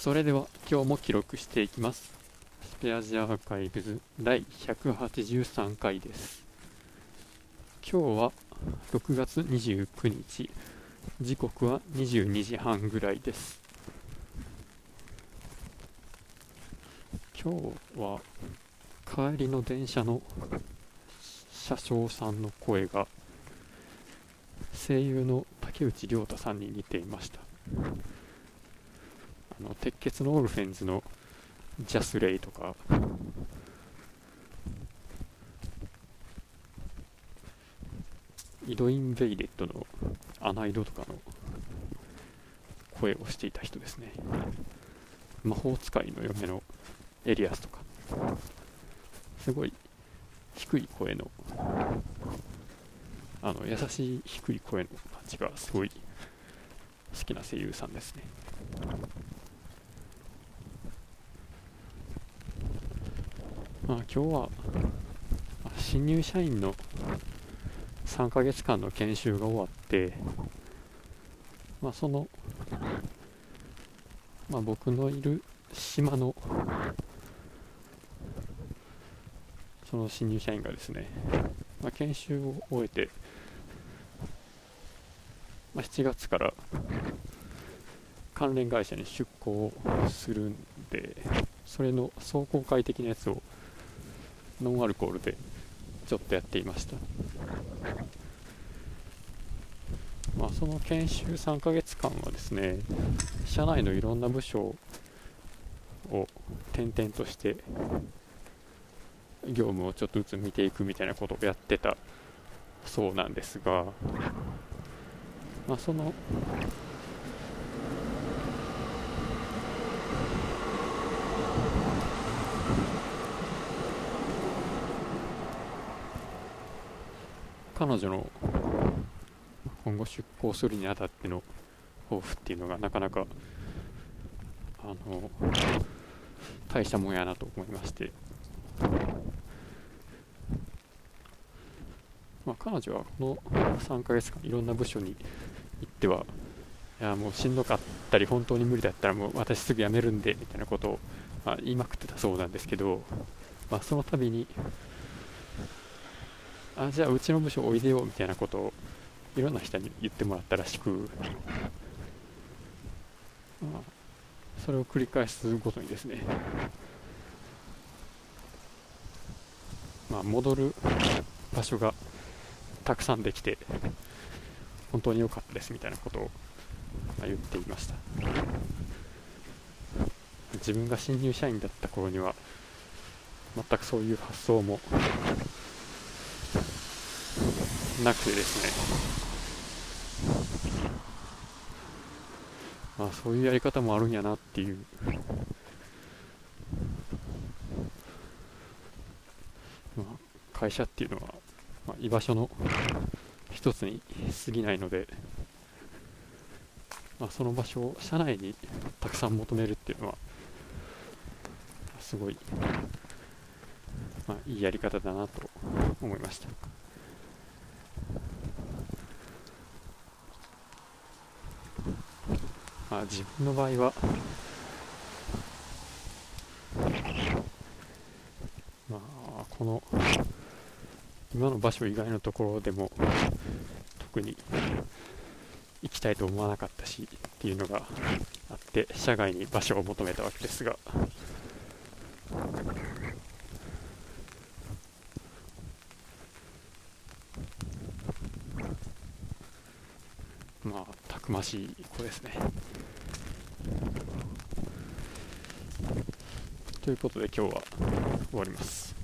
それでは今日も記録していきます。スペアジアアーカイブズ第183回です。今日は6月29日。時刻は22時半ぐらいです。今日は帰りの電車の車掌さんの声が声優の竹内涼太さんに似ていました。あの鉄血のオルフェンズのジャスレイとか。イドイン・ベイレットのアナイドとかの声をしていた人ですね。魔法使いの嫁のエリアスとか。すごい低い声のあの優しい低い声の感じがすごい好きな声優さんですね。まあ、今日は新入社員の3ヶ月間の研修が終わって、まあ、その、まあ、僕のいる島のその新入社員がですね、まあ、研修を終えて、まあ、7月から関連会社に出向するんでそれの壮行会的なやつをノンアルコールでちょっとやっていました。まあその研修3ヶ月間はですね社内のいろんな部署を転々として業務をちょっとずつ見ていくみたいなことをやってたそうなんですが、まあ、その彼女の今後出向するにあたっての抱負っていうのがなかなかあの大したもんやなと思いまして、まあ、彼女はこの3ヶ月間いろんな部署に行ってはいやもうしんどかったり本当に無理だったらもう私すぐ辞めるんでみたいなことを、まあ、言いまくってたそうなんですけど、まあ、その度にあじゃあうちの部署おいでよみたいなことをいろんな人に言ってもらったらしく、まあ、それを繰り返すごとにですね、まあ、戻る場所がたくさんできて本当に良かったですみたいなことを言っていました。自分が新入社員だった頃には全くそういう発想もなくてですねまあそういうやり方もあるんやなっていうまあ会社っていうのは、まあ、居場所の一つに過ぎないので、まあ、その場所を社内にたくさん求めるっていうのはすごい、まあ、いいやり方だなと思いました。まあ、自分の場合は、まあ、この今の場所以外のところでも特に行きたいと思わなかったしっていうのがあって社外に場所を求めたわけですが。まあくましい子ですね。ということで今日は終わります。